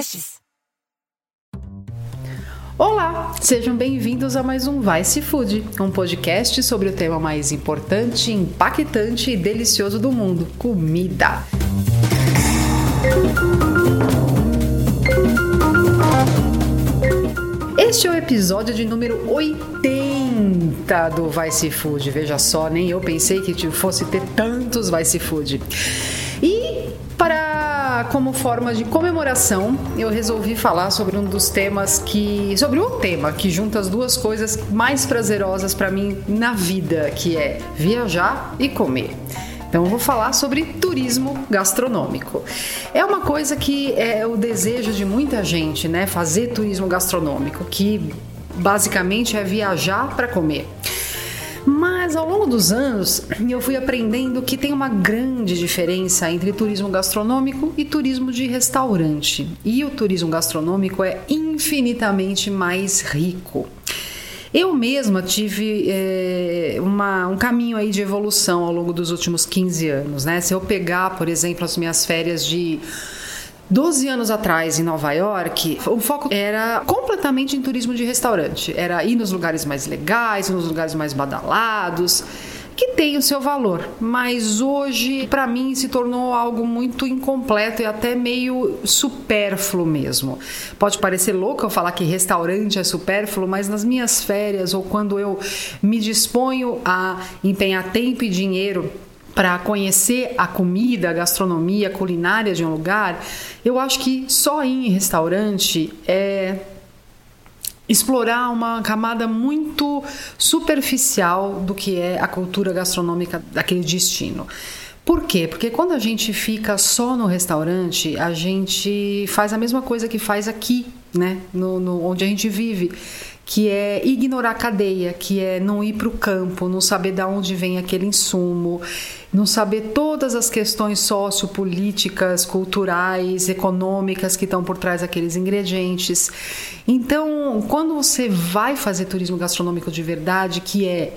podcasts. Olá, sejam bem-vindos a mais um Vice Food, um podcast sobre o tema mais importante, impactante e delicioso do mundo: comida. Este é o episódio de número 80 do Vice Food. Veja só, nem eu pensei que fosse ter tantos Vice Food. E para como forma de comemoração, eu resolvi falar sobre um dos temas que sobre o tema que junta as duas coisas mais prazerosas para mim na vida, que é viajar e comer. Então eu vou falar sobre turismo gastronômico. É uma coisa que é o desejo de muita gente, né? Fazer turismo gastronômico, que basicamente é viajar para comer. Mas ao longo dos anos eu fui aprendendo que tem uma grande diferença entre turismo gastronômico e turismo de restaurante. E o turismo gastronômico é infinitamente mais rico. Eu mesma tive é, uma, um caminho aí de evolução ao longo dos últimos 15 anos, né? Se eu pegar, por exemplo, as minhas férias de 12 anos atrás, em Nova York, o foco era completamente em turismo de restaurante. Era ir nos lugares mais legais, nos lugares mais badalados que tem o seu valor, mas hoje para mim se tornou algo muito incompleto e até meio supérfluo mesmo. Pode parecer louco eu falar que restaurante é supérfluo, mas nas minhas férias ou quando eu me disponho a empenhar tempo e dinheiro para conhecer a comida, a gastronomia, a culinária de um lugar, eu acho que só ir em restaurante é explorar uma camada muito superficial do que é a cultura gastronômica daquele destino. Por quê? Porque quando a gente fica só no restaurante, a gente faz a mesma coisa que faz aqui, né? No, no onde a gente vive que é ignorar a cadeia, que é não ir para o campo, não saber de onde vem aquele insumo, não saber todas as questões sociopolíticas, culturais, econômicas que estão por trás daqueles ingredientes. Então, quando você vai fazer turismo gastronômico de verdade, que é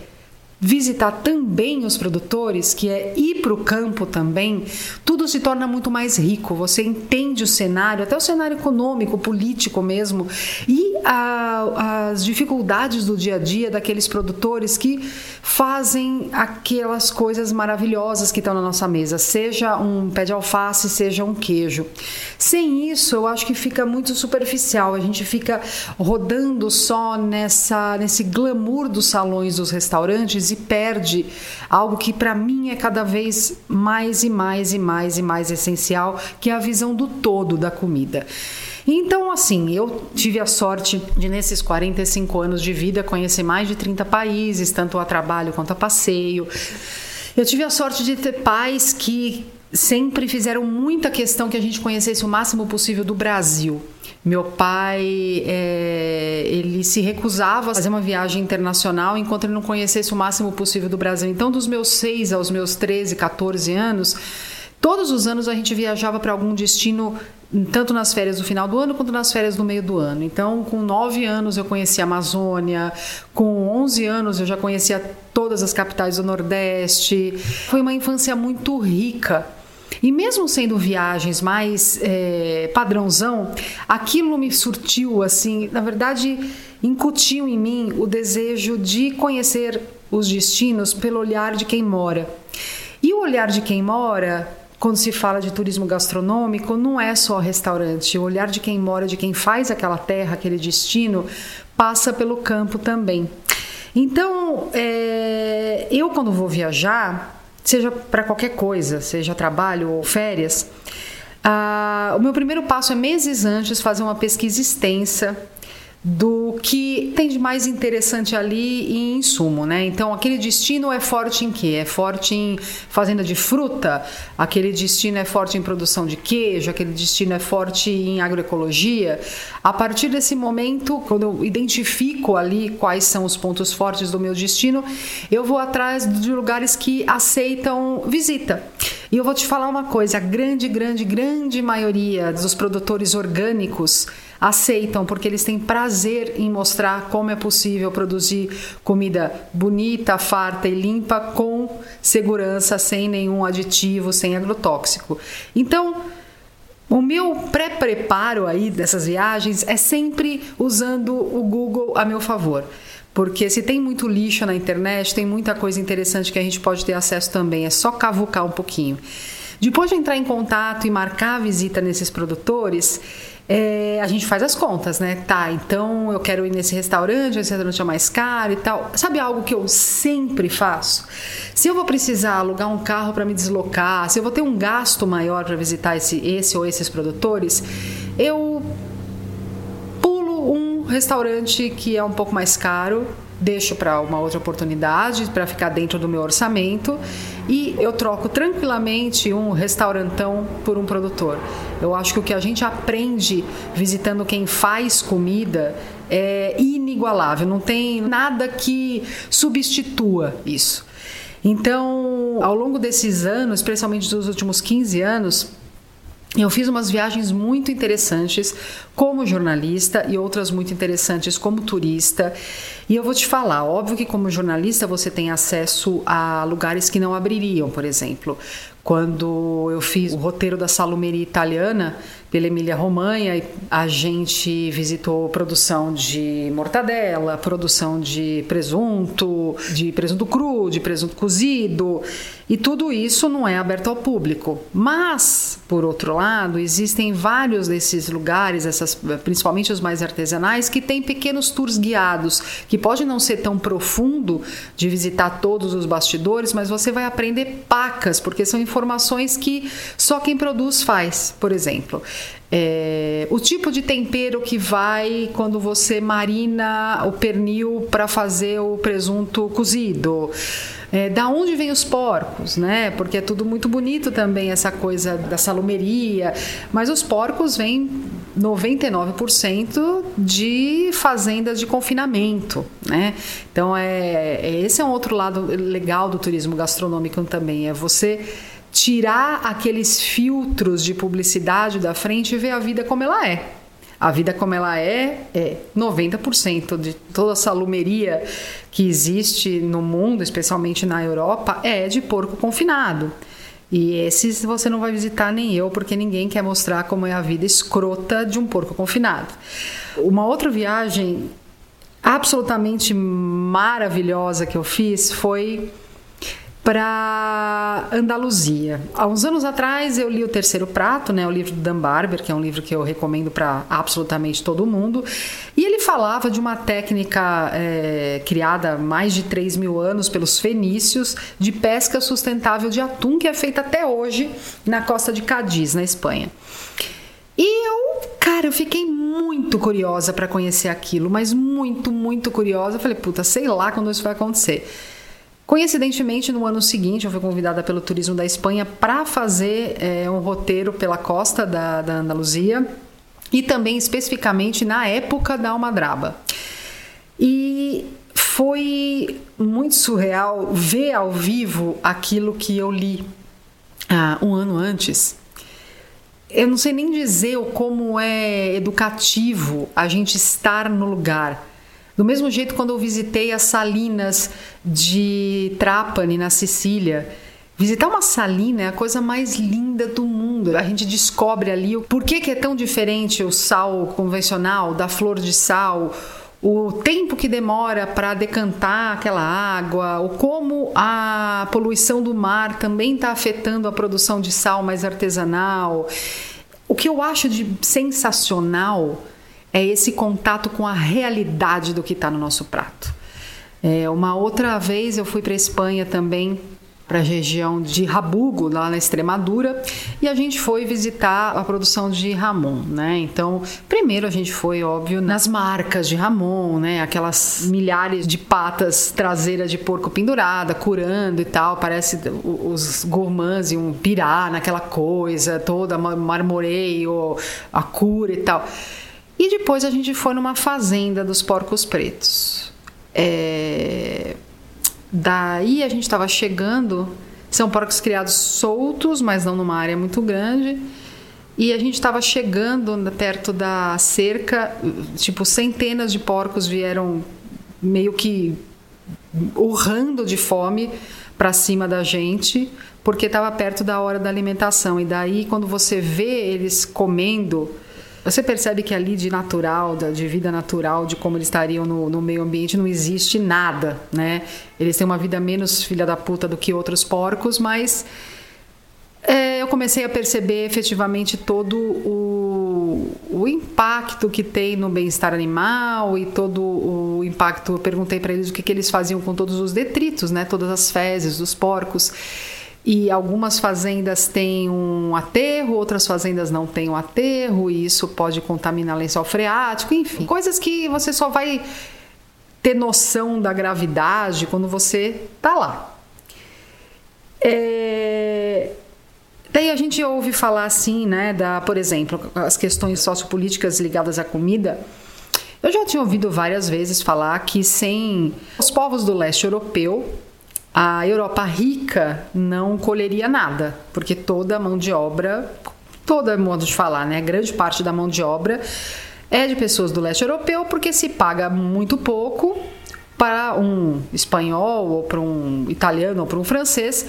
visitar também os produtores, que é ir para o campo também, tudo se torna muito mais rico. Você entende o cenário, até o cenário econômico, político mesmo, e a, as dificuldades do dia a dia daqueles produtores que fazem aquelas coisas maravilhosas que estão na nossa mesa, seja um pé de alface, seja um queijo. Sem isso, eu acho que fica muito superficial. A gente fica rodando só nessa nesse glamour dos salões dos restaurantes e perde algo que para mim é cada vez mais e mais e mais e mais essencial, que é a visão do todo da comida. Então, assim, eu tive a sorte de, nesses 45 anos de vida, conhecer mais de 30 países, tanto a trabalho quanto a passeio. Eu tive a sorte de ter pais que sempre fizeram muita questão que a gente conhecesse o máximo possível do Brasil. Meu pai, é, ele se recusava a fazer uma viagem internacional enquanto ele não conhecesse o máximo possível do Brasil. Então, dos meus 6 aos meus 13, 14 anos, todos os anos a gente viajava para algum destino tanto nas férias do final do ano quanto nas férias do meio do ano. Então, com 9 anos eu conheci a Amazônia, com 11 anos eu já conhecia todas as capitais do Nordeste. Foi uma infância muito rica e mesmo sendo viagens mais é, padrãozão, aquilo me surtiu assim, na verdade, incutiu em mim o desejo de conhecer os destinos pelo olhar de quem mora. E o olhar de quem mora, quando se fala de turismo gastronômico, não é só restaurante. O olhar de quem mora, de quem faz aquela terra, aquele destino, passa pelo campo também. Então, é, eu quando vou viajar, seja para qualquer coisa, seja trabalho ou férias, ah, o meu primeiro passo é meses antes fazer uma pesquisa extensa do que tem de mais interessante ali em insumo, né? Então, aquele destino é forte em quê? É forte em fazenda de fruta, aquele destino é forte em produção de queijo, aquele destino é forte em agroecologia. A partir desse momento, quando eu identifico ali quais são os pontos fortes do meu destino, eu vou atrás de lugares que aceitam visita. E eu vou te falar uma coisa: a grande, grande, grande maioria dos produtores orgânicos aceitam porque eles têm prazer em mostrar como é possível produzir comida bonita, farta e limpa com segurança, sem nenhum aditivo, sem agrotóxico. Então, O meu pré-preparo aí dessas viagens é sempre usando o Google a meu favor. Porque se tem muito lixo na internet, tem muita coisa interessante que a gente pode ter acesso também. É só cavucar um pouquinho. Depois de entrar em contato e marcar a visita nesses produtores, é, a gente faz as contas, né? Tá, então eu quero ir nesse restaurante, esse restaurante é mais caro e tal. Sabe algo que eu sempre faço? Se eu vou precisar alugar um carro para me deslocar, se eu vou ter um gasto maior para visitar esse, esse ou esses produtores, eu restaurante que é um pouco mais caro deixo para uma outra oportunidade, para ficar dentro do meu orçamento e eu troco tranquilamente um restaurantão por um produtor. Eu acho que o que a gente aprende visitando quem faz comida é inigualável, não tem nada que substitua isso. Então, ao longo desses anos, especialmente dos últimos 15 anos, eu fiz umas viagens muito interessantes como jornalista e outras muito interessantes como turista. E eu vou te falar, óbvio que como jornalista você tem acesso a lugares que não abririam, por exemplo. Quando eu fiz o roteiro da Salumeria Italiana, pela Emília Romanha. A gente visitou produção de mortadela, produção de presunto, de presunto cru, de presunto cozido. E tudo isso não é aberto ao público. Mas, por outro lado, existem vários desses lugares, essas, principalmente os mais artesanais, que têm pequenos tours guiados, que pode não ser tão profundo de visitar todos os bastidores, mas você vai aprender pacas, porque são informações que só quem produz faz, por exemplo. É, o tipo de tempero que vai quando você marina o pernil para fazer o presunto cozido. É, da onde vêm os porcos, né? Porque é tudo muito bonito também essa coisa da salumeria, mas os porcos vêm 99% de fazendas de confinamento, né? Então é, é, esse é um outro lado legal do turismo gastronômico também, é você tirar aqueles filtros de publicidade da frente e ver a vida como ela é. A vida como ela é, é 90% de toda a salumeria que existe no mundo, especialmente na Europa, é de porco confinado. E esses você não vai visitar nem eu, porque ninguém quer mostrar como é a vida escrota de um porco confinado. Uma outra viagem absolutamente maravilhosa que eu fiz foi para Andaluzia. Há uns anos atrás eu li o Terceiro Prato, né, o livro do Dan Barber, que é um livro que eu recomendo para absolutamente todo mundo, e ele falava de uma técnica é, criada há mais de 3 mil anos pelos fenícios de pesca sustentável de atum, que é feita até hoje na costa de Cádiz, na Espanha. E eu, cara, eu fiquei muito curiosa para conhecer aquilo, mas muito, muito curiosa. Eu falei, puta, sei lá quando isso vai acontecer. Coincidentemente, no ano seguinte, eu fui convidada pelo Turismo da Espanha para fazer é, um roteiro pela costa da, da Andaluzia e também especificamente na época da Almadraba. E foi muito surreal ver ao vivo aquilo que eu li ah, um ano antes. Eu não sei nem dizer como é educativo a gente estar no lugar do mesmo jeito, quando eu visitei as salinas de Trapani, na Sicília, visitar uma salina é a coisa mais linda do mundo. A gente descobre ali o porquê que é tão diferente o sal convencional da flor de sal, o tempo que demora para decantar aquela água, o como a poluição do mar também está afetando a produção de sal mais artesanal. O que eu acho de sensacional é esse contato com a realidade do que está no nosso prato. É, uma outra vez eu fui para Espanha também para a região de Rabugo, lá na Extremadura, e a gente foi visitar a produção de Ramon, né? Então, primeiro a gente foi, óbvio, nas marcas de Ramon, né? Aquelas milhares de patas traseiras de porco pendurada, curando e tal, parece os gourmands iam pirar naquela coisa toda, marmoreio, a cura e tal. E depois a gente foi numa fazenda dos porcos pretos. É... Daí a gente estava chegando. São porcos criados soltos, mas não numa área muito grande. E a gente estava chegando perto da cerca, tipo, centenas de porcos vieram meio que urrando de fome para cima da gente, porque estava perto da hora da alimentação. E daí, quando você vê eles comendo, você percebe que ali de natural, de vida natural, de como eles estariam no, no, meio ambiente, não existe nada, né? Eles têm uma vida menos filha da puta do que outros porcos, mas é, eu comecei a perceber efetivamente todo o, o impacto que tem no bem-estar animal e todo o impacto. Eu perguntei para eles o que, que eles faziam com todos os detritos, né? Todas as fezes dos porcos. E algumas fazendas têm um aterro, outras fazendas não têm um aterro, e isso pode contaminar lençol freático, enfim, coisas que você só vai ter noção da gravidade quando você tá lá. É... Daí a gente ouve falar assim, né, da, por exemplo, as questões sociopolíticas ligadas à comida. Eu já tinha ouvido várias vezes falar que sem os povos do leste europeu, a Europa rica não colheria nada, porque toda a mão de obra, toda modo de falar, né, grande parte da mão de obra é de pessoas do leste europeu, porque se paga muito pouco para um espanhol ou para um italiano ou para um francês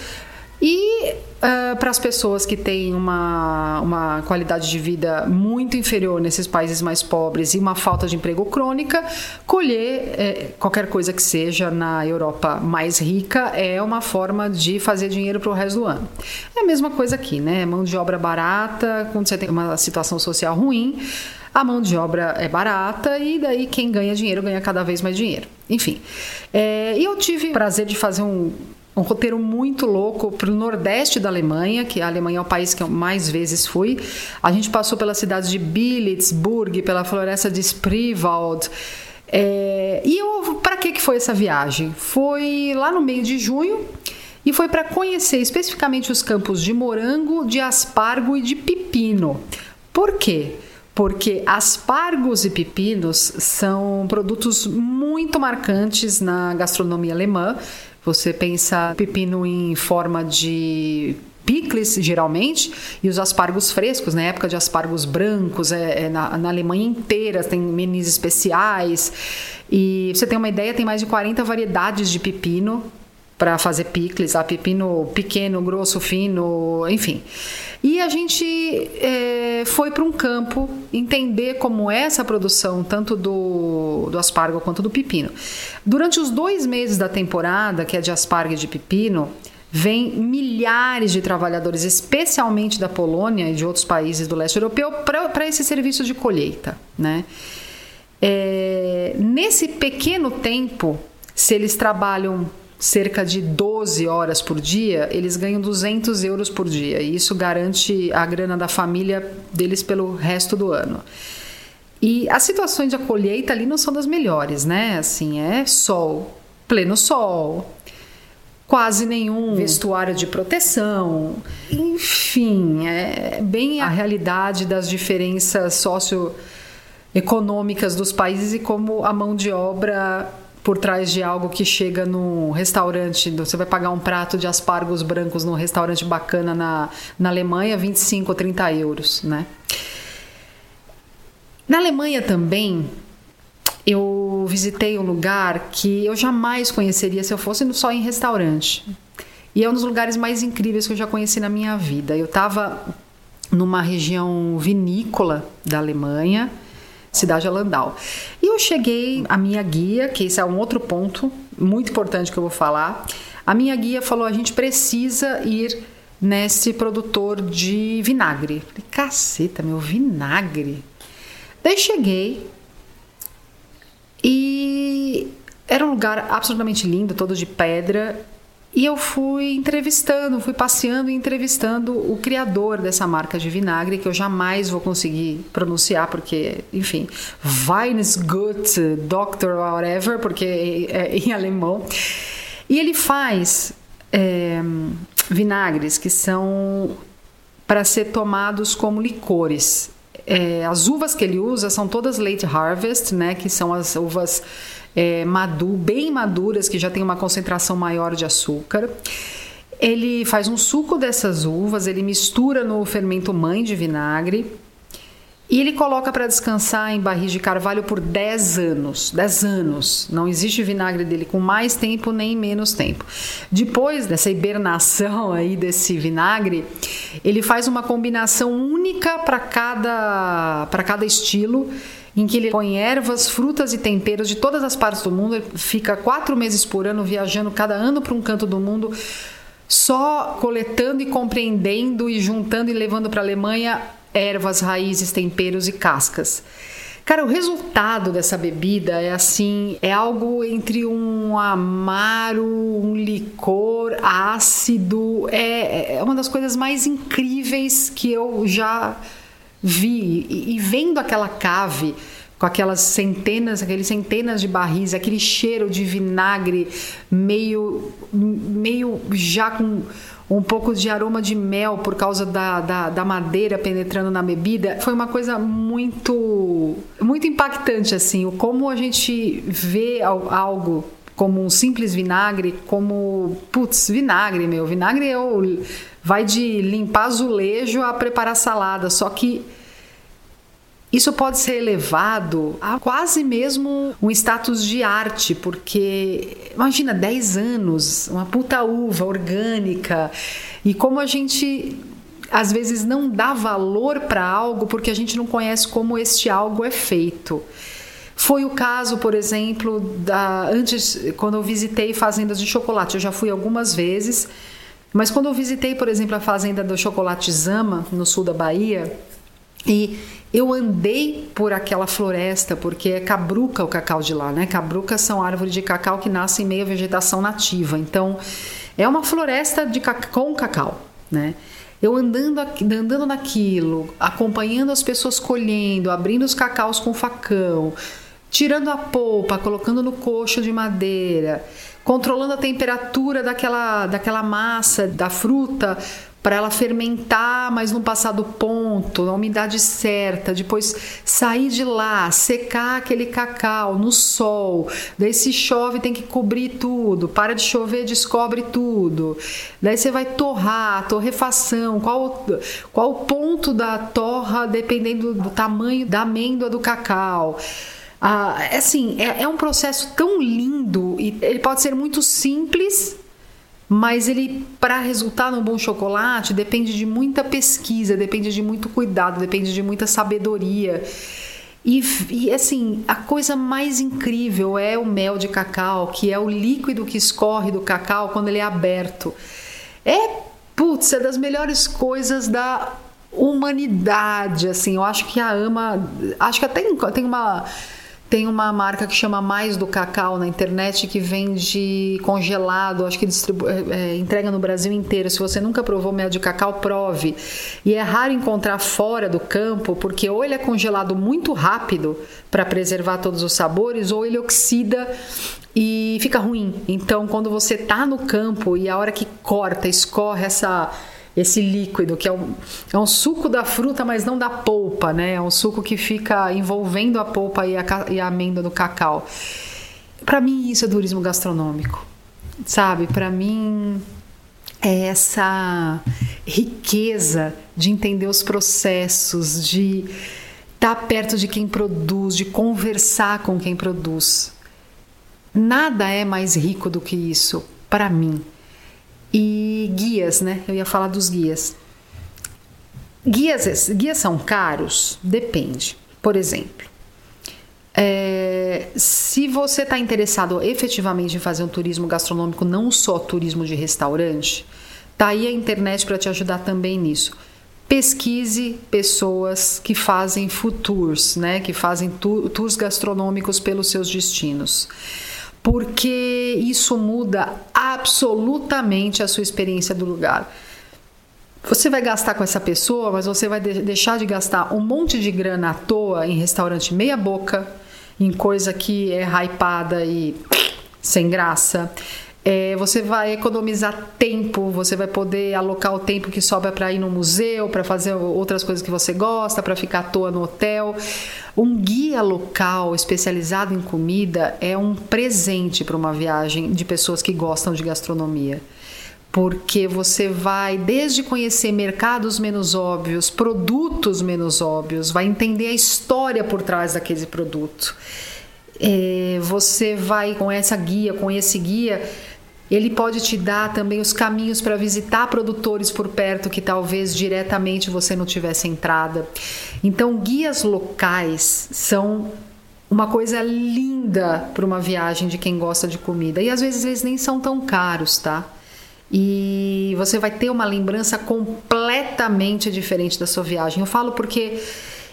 e uh, para as pessoas que têm uma, uma qualidade de vida muito inferior nesses países mais pobres e uma falta de emprego crônica, colher é, qualquer coisa que seja na Europa mais rica é uma forma de fazer dinheiro para o resto do ano. É a mesma coisa aqui, né? Mão de obra barata, quando você tem uma situação social ruim, a mão de obra é barata e daí quem ganha dinheiro ganha cada vez mais dinheiro. Enfim, é, e eu tive o prazer de fazer um um roteiro muito louco para o nordeste da Alemanha, que a Alemanha é o país que eu mais vezes fui. A gente passou pelas cidades de Bilitzburg, pela floresta de Spreewald. É, e para que, que foi essa viagem? Foi lá no meio de junho e foi para conhecer especificamente os campos de morango, de aspargo e de pepino. Por quê? Porque aspargos e pepinos são produtos muito marcantes na gastronomia alemã você pensa pepino em forma de picles, geralmente, e os aspargos frescos, na época de aspargos brancos, é, é na, na, Alemanha inteira tem menus especiais. E você tem uma ideia, tem mais de 40 variedades de pepino para fazer picles, há pepino pequeno, grosso, fino, enfim. E a gente é, foi para um campo entender como é essa produção, tanto do, do aspargo quanto do pepino. Durante os dois meses da temporada, que é de aspargo e de pepino, vem milhares de trabalhadores, especialmente da Polônia e de outros países do leste europeu, para esse serviço de colheita. Né? É, nesse pequeno tempo, se eles trabalham cerca de 12 horas por dia, eles ganham 200 euros por dia. E isso garante a grana da família deles pelo resto do ano. E as situações de colheita ali não são das melhores, né? Assim, é sol, pleno sol, quase nenhum vestuário de proteção. Enfim, é bem a realidade das diferenças socioeconômicas dos países e como a mão de obra por trás de algo que chega no restaurante. Você vai pagar um prato de aspargos brancos num restaurante bacana na, na Alemanha, 25 ou 30 euros, né? Na Alemanha também, eu visitei um lugar que eu jamais conheceria se eu fosse só em restaurante. E é um dos lugares mais incríveis que eu já conheci na minha vida. Eu estava numa região vinícola da Alemanha, cidade Alandau. E eu cheguei, a minha guia, que esse é um outro ponto muito importante que eu vou falar, a minha guia falou: a gente precisa ir nesse produtor de vinagre. Falei, caceta, meu vinagre. Daí cheguei e era um lugar absolutamente lindo, todo de pedra. E eu fui entrevistando, fui passeando e entrevistando o criador dessa marca de vinagre, que eu jamais vou conseguir pronunciar, porque, enfim, Weinsgut, Doctor, whatever, porque é, é em alemão. E ele faz é, vinagres que são para ser tomados como licores. É, as uvas que ele usa são todas late harvest, né, que são as uvas é, madu, bem maduras, que já tem uma concentração maior de açúcar. Ele faz um suco dessas uvas, ele mistura no fermento mãe de vinagre E ele coloca para descansar em barris de carvalho por 10 anos. 10 anos. Não existe vinagre dele com mais tempo nem menos tempo. Depois dessa hibernação aí desse vinagre, ele faz uma combinação única para cada, cada estilo em que ele põe ervas, frutas e temperos de todas as partes do mundo. Ele fica quatro meses por ano viajando cada ano para um canto do mundo, só coletando e compreendendo e juntando e levando para a Alemanha ervas, raízes, temperos e cascas. Cara, o resultado dessa bebida é assim, é algo entre um amaro, um licor ácido, é, é uma das coisas mais incríveis que eu já vi. E, e vendo aquela cave com aquelas centenas, aqueles centenas de barris, aquele cheiro de vinagre meio, meio já com um pouco de aroma de mel por causa da, da, da, madeira penetrando na bebida, foi uma coisa muito, muito impactante, assim, como a gente vê algo como um simples vinagre, como, putz, vinagre, meu, vinagre é o, vai de limpar azulejo a preparar salada, só que isso pode ser elevado a quase mesmo um status de arte, porque imagina 10 anos, uma puta uva orgânica, e como a gente às vezes não dá valor para algo porque a gente não conhece como este algo é feito. Foi o caso, por exemplo, da antes quando eu visitei fazendas de chocolate. Eu já fui algumas vezes, mas quando eu visitei, por exemplo, a fazenda do chocolate Zama no sul da Bahia, e eu andei por aquela floresta, porque é cabruca o cacau de lá, né? Cabrucas são árvores de cacau que nascem em meio à vegetação nativa. Então, é uma floresta de com cacau, né? Eu andando, andando naquilo, acompanhando as pessoas colhendo, abrindo os cacaus com facão, tirando a polpa, colocando no coxo de madeira, controlando a temperatura daquela, daquela massa, da fruta, para ela fermentar, mas não passar do ponto, na umidade certa, depois sair de lá, secar aquele cacau no sol, daí se chove tem que cobrir tudo, para de chover descobre tudo, daí você vai torrar, torrefação, qual, qual o ponto da torra dependendo do tamanho da amêndoa do cacau. Ah, é assim, é, é um processo tão lindo e ele pode ser muito simples mas ele para resultar num bom chocolate depende de muita pesquisa, depende de muito cuidado, depende de muita sabedoria. E, e, assim, a coisa mais incrível é o mel de cacau, que é o líquido que escorre do cacau quando ele é aberto. É, putz, é das melhores coisas da humanidade, assim. Eu acho que a ama, acho que até tem uma tem uma marca que chama Mais do Cacau na internet que vende congelado, acho que distribu é, é, entrega no Brasil inteiro. Se você nunca provou mel de cacau, prove. E é raro encontrar fora do campo, porque ou ele é congelado muito rápido para preservar todos os sabores, ou ele oxida e fica ruim. Então, quando você tá no campo e a hora que corta, escorre essa esse líquido, que é um, é um suco da fruta, mas não da polpa, né? É um suco que fica envolvendo a polpa e a, e a amêndoa do cacau. Para mim, isso é turismo gastronômico, sabe? Para mim, é essa riqueza de entender os processos, de estar tá perto de quem produz, de conversar com quem produz. Nada é mais rico do que isso, para mim. E guias, né? Eu ia falar dos guias. Guias, guias são caros? Depende. Por exemplo, é, se você está interessado efetivamente em fazer um turismo gastronômico, não só turismo de restaurante, tá aí a internet para te ajudar também nisso. Pesquise pessoas que fazem food tours, né? Que fazem tours gastronômicos pelos seus destinos porque isso muda absolutamente a sua experiência do lugar. Você vai gastar com essa pessoa, mas você vai deixar de gastar um monte de grana à toa em restaurante meia boca, em coisa que é hypada e sem graça. É, você vai economizar tempo, você vai poder alocar o tempo que sobra para ir no museu, para fazer outras coisas que você gosta, para ficar à toa no hotel. Um guia local especializado em comida é um presente para uma viagem de pessoas que gostam de gastronomia. porque você vai desde conhecer mercados menos óbvios, produtos menos óbvios, vai entender a história por trás daquele produto. É, você vai com essa guia, com esse guia, ele pode te dar também os caminhos para visitar produtores por perto que talvez diretamente você não tivesse entrada. Então, guias locais são uma coisa linda para uma viagem de quem gosta de comida. E às vezes eles nem são tão caros, tá? E você vai ter uma lembrança completamente diferente da sua viagem. Eu falo porque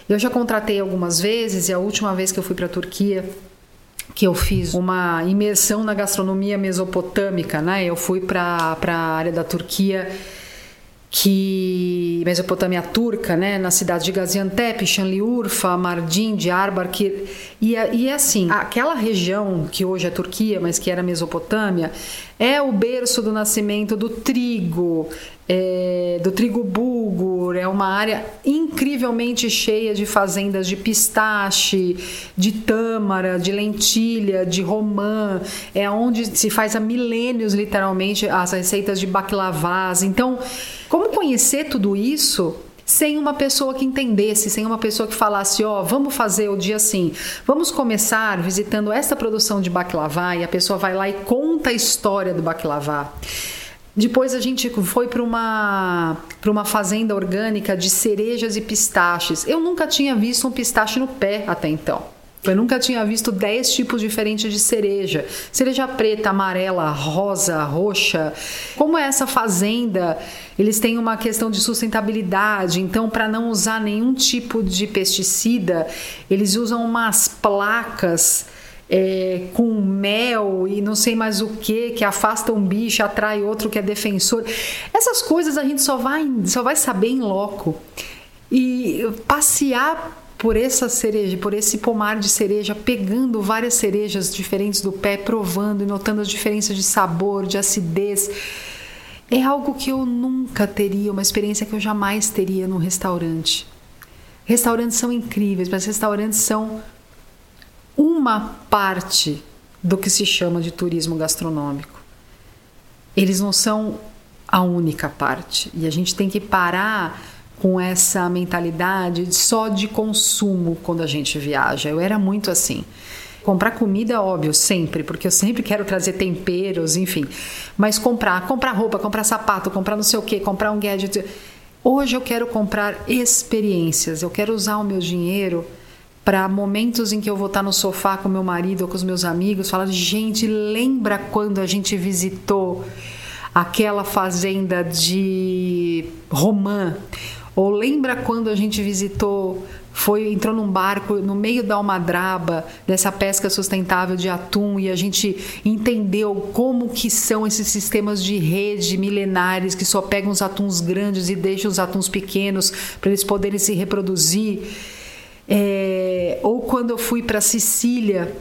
eu já contratei algumas vezes e a última vez que eu fui para a Turquia, que eu fiz uma imersão na gastronomia mesopotâmica, né? Eu fui para a área da Turquia que Mesopotâmia turca, né, na cidade de Gaziantep, Şanlıurfa, Mardin, Diyarbakir, e, e assim, aquela região que hoje é Turquia, mas que era Mesopotâmia, é o berço do nascimento do trigo, é, do trigo bulgur, é uma área incrivelmente cheia de fazendas de pistache, de tâmara, de lentilha, de romã, é onde se faz há milênios literalmente as receitas de baklavas. Então, como conhecer tudo isso sem uma pessoa que entendesse, sem uma pessoa que falasse, ó, oh, vamos fazer o dia assim, vamos começar visitando esta produção de baklava e a pessoa vai lá e conta a história do baklava. Depois a gente foi para uma, para uma fazenda orgânica de cerejas e pistaches. Eu nunca tinha visto um pistache no pé até então. Eu nunca tinha visto 10 tipos diferentes de cereja. Cereja preta, amarela, rosa, roxa. Como é essa fazenda? Eles têm uma questão de sustentabilidade, então para não usar nenhum tipo de pesticida, eles usam umas placas é, com mel e não sei mais o que, que afasta um bicho, atrai outro que é defensor. Essas coisas a gente só vai, só vai saber em loco. E passear por essa cereja, por esse pomar de cereja, pegando várias cerejas diferentes do pé, provando e notando as diferenças de sabor, de acidez. É algo que eu nunca teria, uma experiência que eu jamais teria num restaurante. Restaurantes são incríveis, mas restaurantes são uma parte do que se chama de turismo gastronômico. Eles não são a única parte. E a gente tem que parar com essa mentalidade só de consumo quando a gente viaja. Eu era muito assim. Comprar comida, óbvio, sempre, porque eu sempre quero trazer temperos, enfim. Mas comprar, comprar roupa, comprar sapato, comprar não sei o que, comprar um gadget. Hoje eu quero comprar experiências. Eu quero usar o meu dinheiro para momentos em que eu vou estar no sofá com meu marido ou com os meus amigos, falar: gente, lembra quando a gente visitou aquela fazenda de Romã? Ou lembra quando a gente visitou, foi entrou num barco no meio da Almadraba, dessa pesca sustentável de atum e a gente entendeu como que são esses sistemas de rede milenares que só pegam os atuns grandes e deixam os atuns pequenos para eles poderem se reproduzir. É, ou quando eu fui para Sicília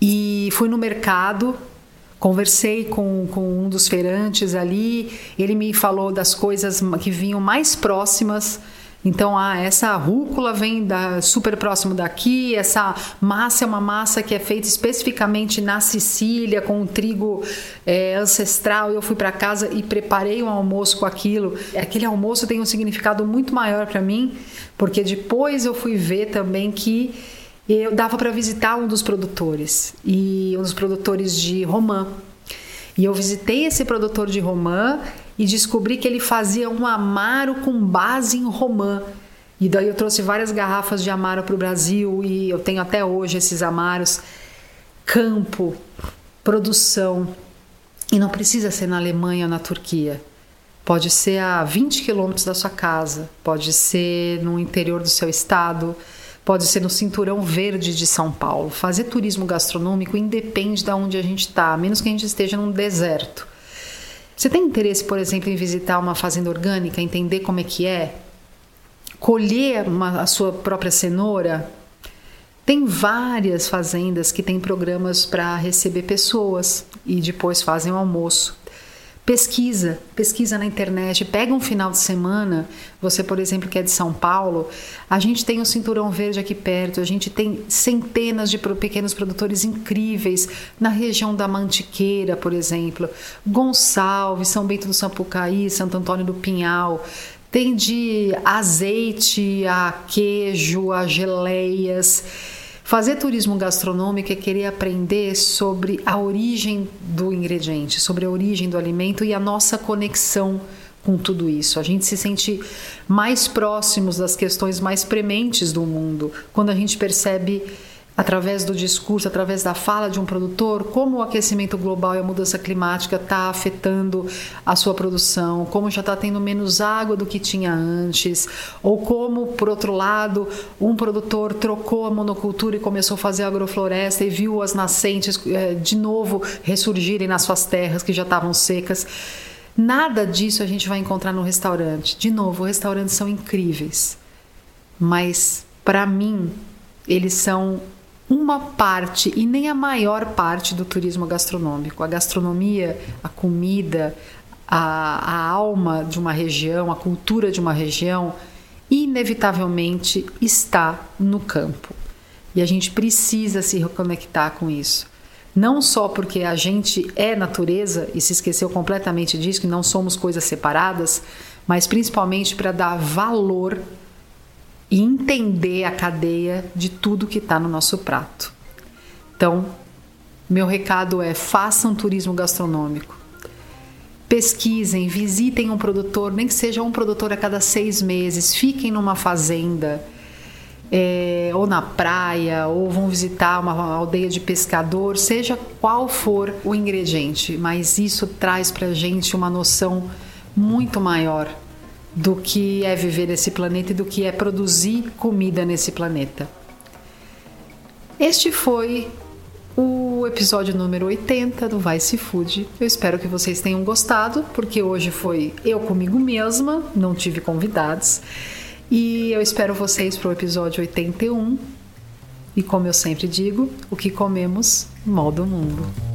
e fui no mercado, conversei com, com um dos feirantes ali, ele me falou das coisas que vinham mais próximas. Então, ah, essa rúcula vem da, super próximo daqui, essa massa é uma massa que é feita especificamente na Sicília, com um trigo é, ancestral. Eu fui para casa e preparei um almoço com aquilo. Aquele almoço tem um significado muito maior para mim, porque depois eu fui ver também que eu dava para visitar um dos produtores, e um dos produtores de romã. E eu visitei esse produtor de romã e descobri que ele fazia um amaro com base em romã. E daí eu trouxe várias garrafas de amaro para o Brasil e eu tenho até hoje esses amaros. Campo, produção. E não precisa ser na Alemanha ou na Turquia. Pode ser a 20 quilômetros da sua casa, pode ser no interior do seu estado, pode ser no cinturão verde de São Paulo. Fazer turismo gastronômico independe de onde a gente está, a menos que a gente esteja num deserto. Você tem interesse, por exemplo, em visitar uma fazenda orgânica, entender como é que é? Colher uma, a sua própria cenoura? Tem várias fazendas que têm programas para receber pessoas e depois fazem o almoço. Pesquisa, pesquisa na internet, pega um final de semana, você, por exemplo, que é de São Paulo, a gente tem o Cinturão Verde aqui perto, a gente tem centenas de pequenos produtores incríveis na região da Mantiqueira, por exemplo, Gonçalves, São Bento do Sapucaí, Santo Antônio do Pinhal, tem de azeite a queijo, a geleias. Fazer turismo gastronômico é querer aprender sobre a origem do ingrediente, sobre a origem do alimento e a nossa conexão com tudo isso. A gente se sente mais próximos das questões mais prementes do mundo quando a gente percebe através do discurso, através da fala de um produtor, como o aquecimento global e a mudança climática está afetando a sua produção, como já está tendo menos água do que tinha antes, ou como, por outro lado, um produtor trocou a monocultura e começou a fazer agrofloresta e viu as nascentes é, de novo ressurgirem nas suas terras que já estavam secas. Nada disso a gente vai encontrar no restaurante. De novo, restaurantes são incríveis, mas para mim eles são uma parte e nem a maior parte do turismo gastronômico. A gastronomia, a comida, a, a alma de uma região, a cultura de uma região, inevitavelmente está no campo. E a gente precisa se reconectar com isso. Não só porque a gente é natureza e se esqueceu completamente disso, que não somos coisas separadas, mas principalmente para dar valor e entender a cadeia de tudo que está no nosso prato. Então, meu recado é: façam turismo gastronômico. Pesquisem, visitem um produtor, nem que seja um produtor a cada seis meses, fiquem numa fazenda, é, ou na praia, ou vão visitar uma aldeia de pescador, seja qual for o ingrediente, mas isso traz para gente uma noção muito maior do que é viver nesse planeta e do que é produzir comida nesse planeta. Este foi o episódio número 80 do Vice Food. Eu espero que vocês tenham gostado, porque hoje foi eu comigo mesma, não tive convidados. E eu espero vocês para o episódio 81. E como eu sempre digo, o que comemos molda o mundo.